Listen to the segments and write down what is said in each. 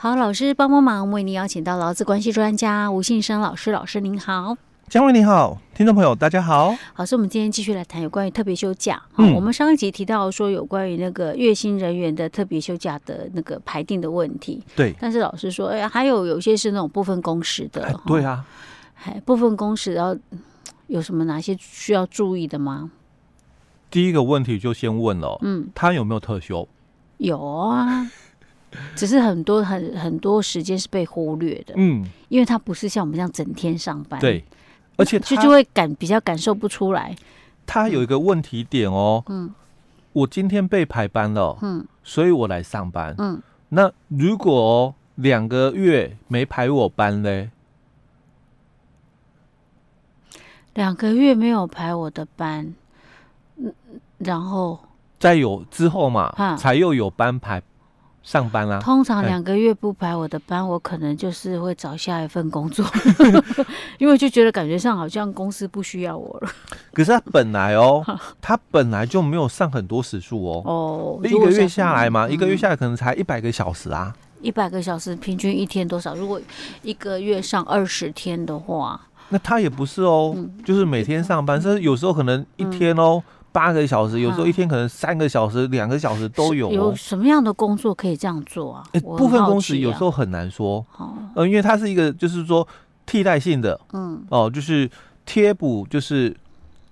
好，老师帮帮忙，为您邀请到劳资关系专家吴信生老师。老师您好，姜伟你好，听众朋友大家好。老师，我们今天继续来谈有关于特别休假。嗯，我们上一集提到说有关于那个月薪人员的特别休假的那个排定的问题。对，但是老师说，哎，还有有些是那种部分工时的。哎、对啊，哎，部分工时，然后有什么哪些需要注意的吗？第一个问题就先问了，嗯，他有没有特休？有啊。只是很多很很多时间是被忽略的，嗯，因为他不是像我们这样整天上班，对，而且就就会感比较感受不出来。他有一个问题点哦，嗯，我今天被排班了，嗯，所以我来上班，嗯，那如果两个月没排我班嘞？两个月没有排我的班，嗯，然后再有之后嘛，哈才又有班排。上班、啊，通常两个月不排我的班，我可能就是会找下一份工作，因为就觉得感觉上好像公司不需要我了。可是他本来哦，他本来就没有上很多时数哦。哦，一个月下来嘛，嗯、一个月下来可能才一百个小时啊。一百个小时平均一天多少？如果一个月上二十天的话，那他也不是哦，嗯、就是每天上班，甚至有时候可能一天哦。嗯八个小时，有时候一天可能三个小时、两个小时都有、哦。有什么样的工作可以这样做啊？欸、部分工时有时候很难说。哦、呃，因为它是一个就是说替代性的，嗯，哦、呃，就是贴补，就是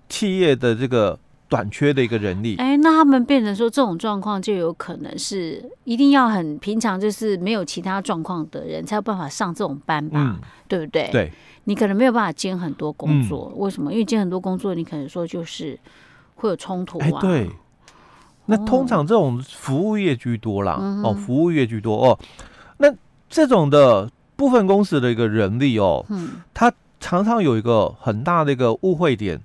企业的这个短缺的一个人力。哎、欸，那他们变成说这种状况，就有可能是一定要很平常，就是没有其他状况的人才有办法上这种班吧？嗯、对不对？对，你可能没有办法兼很多工作，嗯、为什么？因为兼很多工作，你可能说就是。会有冲突啊？哎，对，那通常这种服务业居多啦，哦，服务业居多哦。那这种的部分公司的一个人力哦，嗯，他常常有一个很大的一个误会点，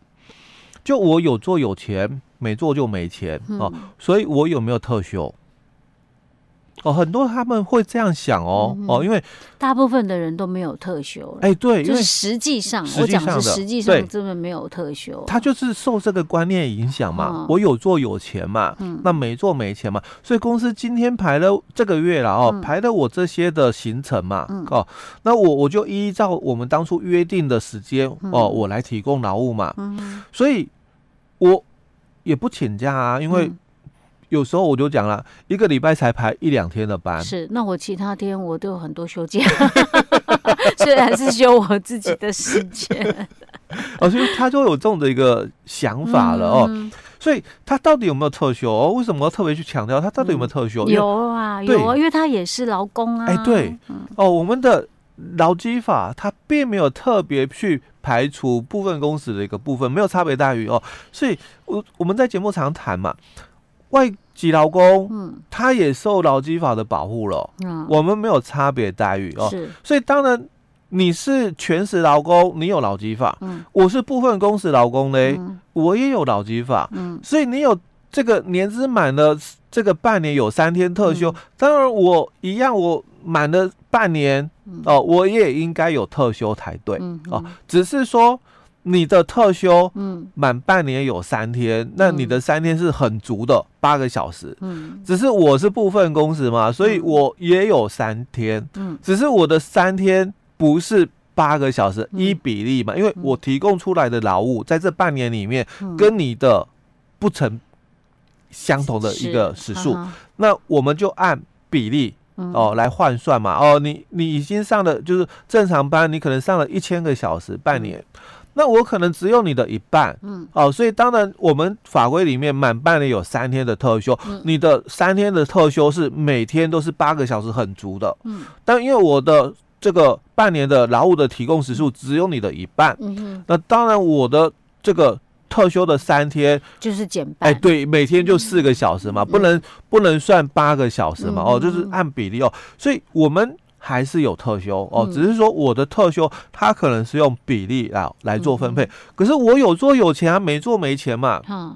就我有做有钱，没做就没钱哦，所以我有没有特休？哦，很多他们会这样想哦，嗯、哦，因为大部分的人都没有特休。哎，对，就是实际上，我讲是实际上真的没有特休。他就是受这个观念影响嘛，嗯、我有做有钱嘛，嗯、那没做没钱嘛，所以公司今天排了这个月了哦，嗯、排了我这些的行程嘛，嗯、哦，那我我就依照我们当初约定的时间哦，我来提供劳务嘛，嗯、所以我也不请假啊，因为、嗯。有时候我就讲了，一个礼拜才排一两天的班。是，那我其他天我都有很多休假，虽然是休我自己的时间。哦，所以他就有这种的一个想法了哦。嗯、所以他到底有没有特休？哦，为什么要特别去强调他到底有没有特休？嗯、有啊，有啊，因为他也是劳工啊。哎，对，嗯、哦，我们的劳基法它并没有特别去排除部分工时的一个部分，没有差别待遇哦。所以我我们在节目常谈嘛。外籍劳工，嗯，他也受劳基法的保护了，嗯，我们没有差别待遇哦，是，所以当然你是全时劳工，你有劳基法，嗯，我是部分工时劳工嘞，嗯、我也有劳基法，嗯，所以你有这个年资满了这个半年有三天特休，嗯、当然我一样，我满了半年，嗯、哦，我也应该有特休才对，嗯，哦，只是说。你的特休，嗯，满半年有三天，嗯、那你的三天是很足的八个小时，嗯，只是我是部分工时嘛，所以我也有三天，嗯，只是我的三天不是八个小时一比例嘛，嗯、因为我提供出来的劳务在这半年里面跟你的不成相同的一个时数，那我们就按比例哦来换算嘛，哦，你你已经上了就是正常班，你可能上了一千个小时半年。那我可能只有你的一半，嗯，哦，所以当然我们法规里面满半年有三天的特休，嗯，你的三天的特休是每天都是八个小时很足的，嗯，但因为我的这个半年的劳务的提供时数只有你的一半，嗯，那当然我的这个特休的三天就是减半，哎，对，每天就四个小时嘛，不能不能算八个小时嘛，哦，就是按比例哦，所以我们。还是有特休哦，只是说我的特休，它可能是用比例来来做分配。可是我有做有钱啊，没做没钱嘛。嗯，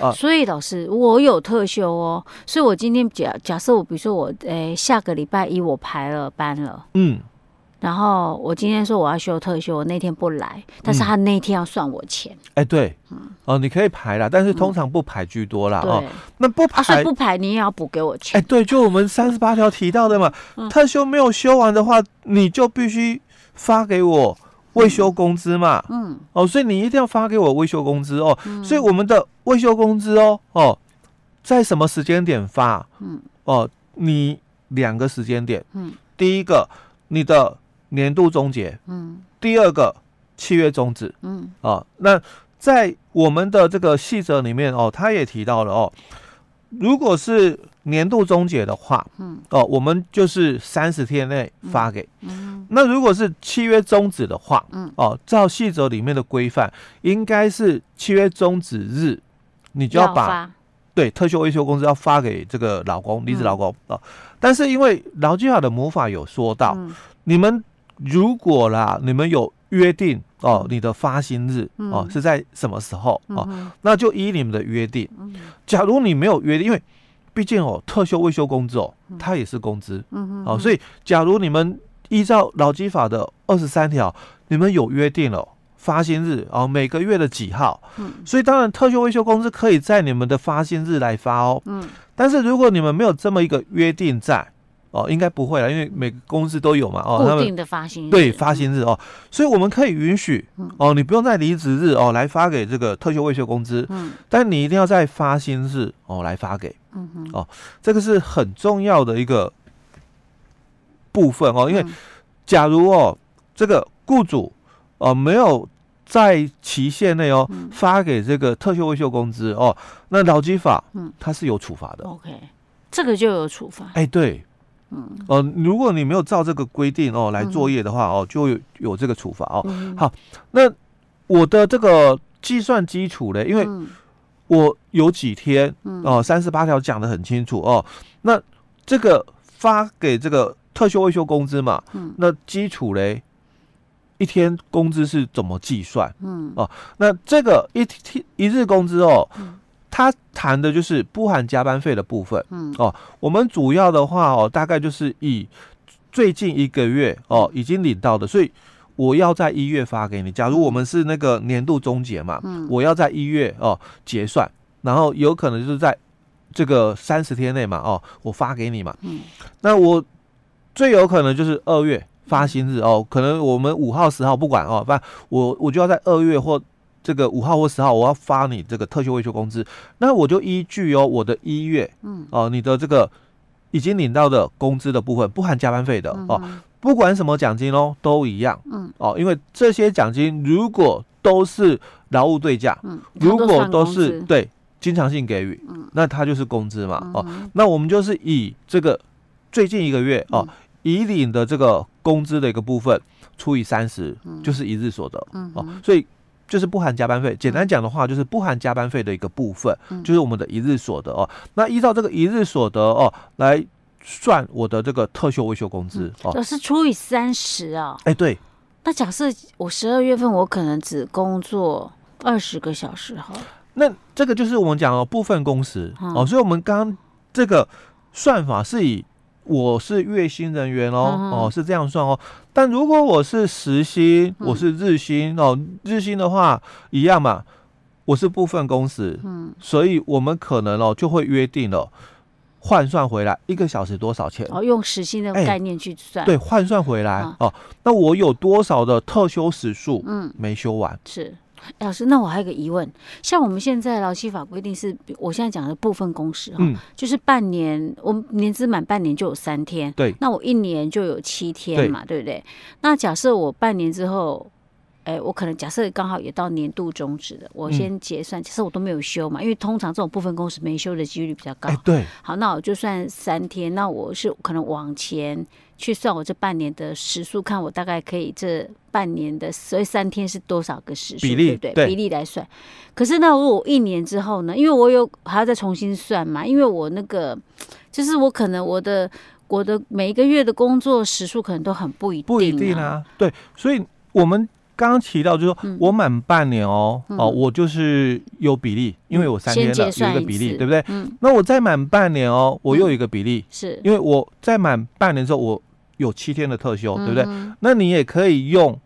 啊，所以老师，我有特休哦，所以我今天假假设我，比如说我诶下个礼拜一我排了班了，嗯，然后我今天说我要休特休，我那天不来，但是他那天要算我钱。哎、嗯欸，对，哦，你可以排啦，但是通常不排居多啦。嗯、哦。那不排，啊、不排你也要补给我钱。哎、欸，对，就我们三十八条提到的嘛，嗯、特休没有休完的话，你就必须发给我未休工资嘛。嗯。哦，所以你一定要发给我未休工资哦。嗯、所以我们的未休工资哦，哦，在什么时间点发？嗯。哦，你两个时间点。嗯。第一个，你的。年度终结，嗯，第二个契约终止，嗯，啊，那在我们的这个细则里面哦，他也提到了哦，如果是年度终结的话，嗯，哦，我们就是三十天内发给，嗯，那如果是契约终止的话，嗯，哦，照细则里面的规范，应该是契约终止日，你就要把要对特休维修工资要发给这个老公离职劳工啊，但是因为劳基法的母法有说到，嗯、你们。如果啦，你们有约定哦，你的发薪日哦是在什么时候哦？那就依你们的约定。假如你没有约定，因为毕竟哦，特休未休工资哦，它也是工资。哦，所以假如你们依照劳基法的二十三条，你们有约定了发薪日哦，每个月的几号。所以当然，特休未休工资可以在你们的发薪日来发哦。但是如果你们没有这么一个约定在。哦，应该不会了，因为每个公司都有嘛。哦，固定的发薪日。对，发薪日哦，所以我们可以允许哦，你不用在离职日哦来发给这个特休未休工资，嗯，但你一定要在发薪日哦来发给，嗯哼，哦，这个是很重要的一个部分哦，因为假如哦这个雇主哦没有在期限内哦发给这个特休未休工资哦，那劳基法嗯它是有处罚的，OK，这个就有处罚，哎，对。嗯，哦，如果你没有照这个规定哦来作业的话哦，就有有这个处罚哦。嗯、好，那我的这个计算基础呢？因为我有几天哦，三十八条讲的很清楚哦。那这个发给这个特休未休工资嘛，嗯，那基础嘞，一天工资是怎么计算？嗯，哦，那这个一天一日工资哦。嗯他谈的就是不含加班费的部分，嗯。哦，我们主要的话哦，大概就是以最近一个月哦已经领到的，所以我要在一月发给你。假如我们是那个年度终结嘛，嗯，我要在一月哦结算，然后有可能就是在这个三十天内嘛，哦，我发给你嘛，嗯，那我最有可能就是二月发薪日哦，可能我们五号十号不管哦，反正我我就要在二月或。这个五号或十号，我要发你这个特休未休工资，那我就依据哦我的一月，嗯哦，你的这个已经领到的工资的部分，不含加班费的哦，不管什么奖金哦，都一样，嗯哦，因为这些奖金如果都是劳务对价，嗯，如果都是对经常性给予，嗯，那它就是工资嘛，哦，那我们就是以这个最近一个月哦，已领的这个工资的一个部分除以三十，就是一日所得，嗯哦，所以。就是不含加班费，简单讲的话，就是不含加班费的一个部分，嗯、就是我们的一日所得哦。那依照这个一日所得哦来算我的这个特休未休工资哦，这是除以三十啊。哎，对。那假设我十二月份我可能只工作二十个小时哈，那这个就是我们讲哦部分工时、嗯、哦。所以我们刚刚这个算法是以。我是月薪人员哦，嗯、哦是这样算哦。但如果我是时薪，我是日薪、嗯、哦，日薪的话一样嘛。我是部分工时，嗯，所以我们可能哦就会约定了，换算回来一个小时多少钱？哦，用时薪的概念去算，对，换算回来、啊、哦。那我有多少的特休时数？嗯，没休完是。老师，那我还有个疑问，像我们现在劳基法规定是，我现在讲的部分工时哈，嗯、就是半年，我们年资满半年就有三天，对，那我一年就有七天嘛，对，对不对？那假设我半年之后，哎、欸，我可能假设刚好也到年度终止了，我先结算，其实我都没有休嘛，因为通常这种部分工时没休的几率比较高，哎、对，好，那我就算三天，那我是可能往前。去算我这半年的时数，看我大概可以这半年的，所以三天是多少个时数，比例，对不对？对，比例来算。可是那如果我一年之后呢？因为我有还要再重新算嘛，因为我那个就是我可能我的我的每一个月的工作时数可能都很不一定，不一定啊。对，所以我们刚刚提到就是说我满半年哦、嗯、哦，我就是有比例，因为我三天的有一个比例，对不对？嗯。那我再满半年哦，我又有一个比例，是因为我在满半年之后我。有七天的特休，对不对？那你也可以用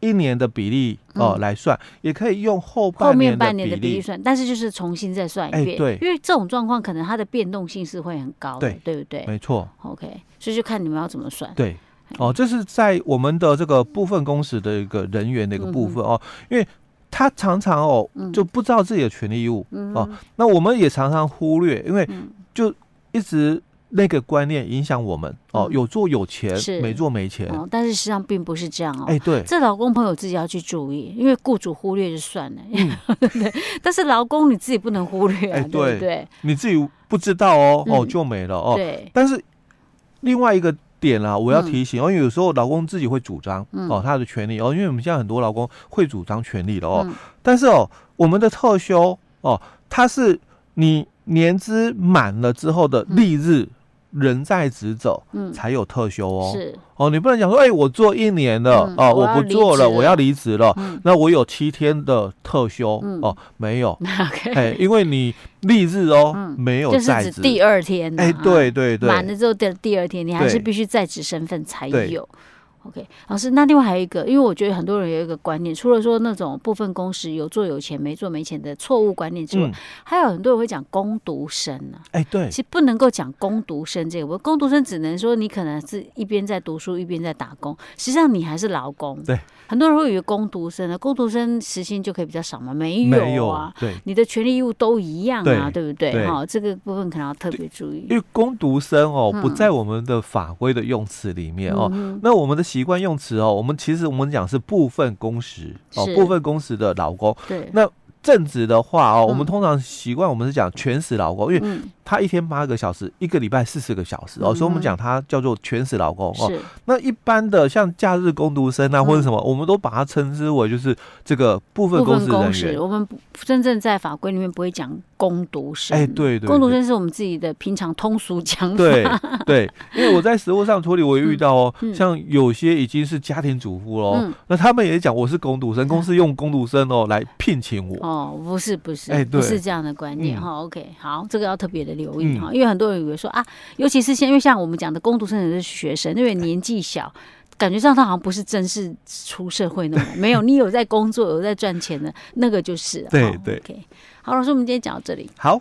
一年的比例哦来算，也可以用后半年半年的比例算，但是就是重新再算一遍。对，因为这种状况可能它的变动性是会很高的，对不对？没错。OK，所以就看你们要怎么算。对，哦，这是在我们的这个部分工时的一个人员的一个部分哦，因为他常常哦就不知道自己的权利义务哦，那我们也常常忽略，因为就一直。那个观念影响我们哦，有做有钱，没做没钱。哦，但是实际上并不是这样哦。哎，对，这劳工朋友自己要去注意，因为雇主忽略就算了，对。但是劳工你自己不能忽略啊，对不对？你自己不知道哦，哦就没了哦。对。但是另外一个点啊，我要提醒哦，因为有时候老公自己会主张哦他的权利哦，因为我们现在很多老公会主张权利的哦。但是哦，我们的特休哦，它是你年资满了之后的利日。人在职走，嗯，才有特休哦。是。哦，你不能讲说，哎，我做一年了，哦，我不做了，我要离职了，那我有七天的特休，哦，没有，哎，因为你例日哦，没有在职，第二天，哎，对对对，满了之后的第二天，你还是必须在职身份才有。OK，老师，那另外还有一个，因为我觉得很多人有一个观念，除了说那种部分工时有做有钱，没做没钱的错误观念之外，嗯、还有很多人会讲工读生呢、啊。哎、欸，对，其实不能够讲工读生这个，我工读生只能说你可能是一边在读书一边在打工，实际上你还是劳工。对。很多人会以为工读生呢，工读生时薪就可以比较少吗？没有啊，对，你的权利义务都一样啊，对不对？哈，这个部分可能要特别注意。因为工读生哦，不在我们的法规的用词里面哦。那我们的习惯用词哦，我们其实我们讲是部分工时哦，部分工时的劳工。对，那正职的话哦，我们通常习惯我们是讲全时劳工，因为。他一天八个小时，一个礼拜四十个小时哦，所以我们讲他叫做全时劳工哦。那一般的像假日工读生啊，或者什么，我们都把它称之为就是这个部分工时人员。我们真正在法规里面不会讲工读生。哎，对对，工读生是我们自己的平常通俗讲法。对对，因为我在实务上处理，我也遇到哦，像有些已经是家庭主妇喽，那他们也讲我是工读生，公司用工读生哦来聘请我。哦，不是不是，哎，不是这样的观念哈。OK，好，这个要特别的。留意哈，因为很多人以为说啊，尤其是现因为像我们讲的工读生也是学生，因为年纪小，感觉上他好像不是正式出社会那种，没有，你有在工作，有在赚钱的那个就是。对对。OK，好，老师，我们今天讲到这里。好。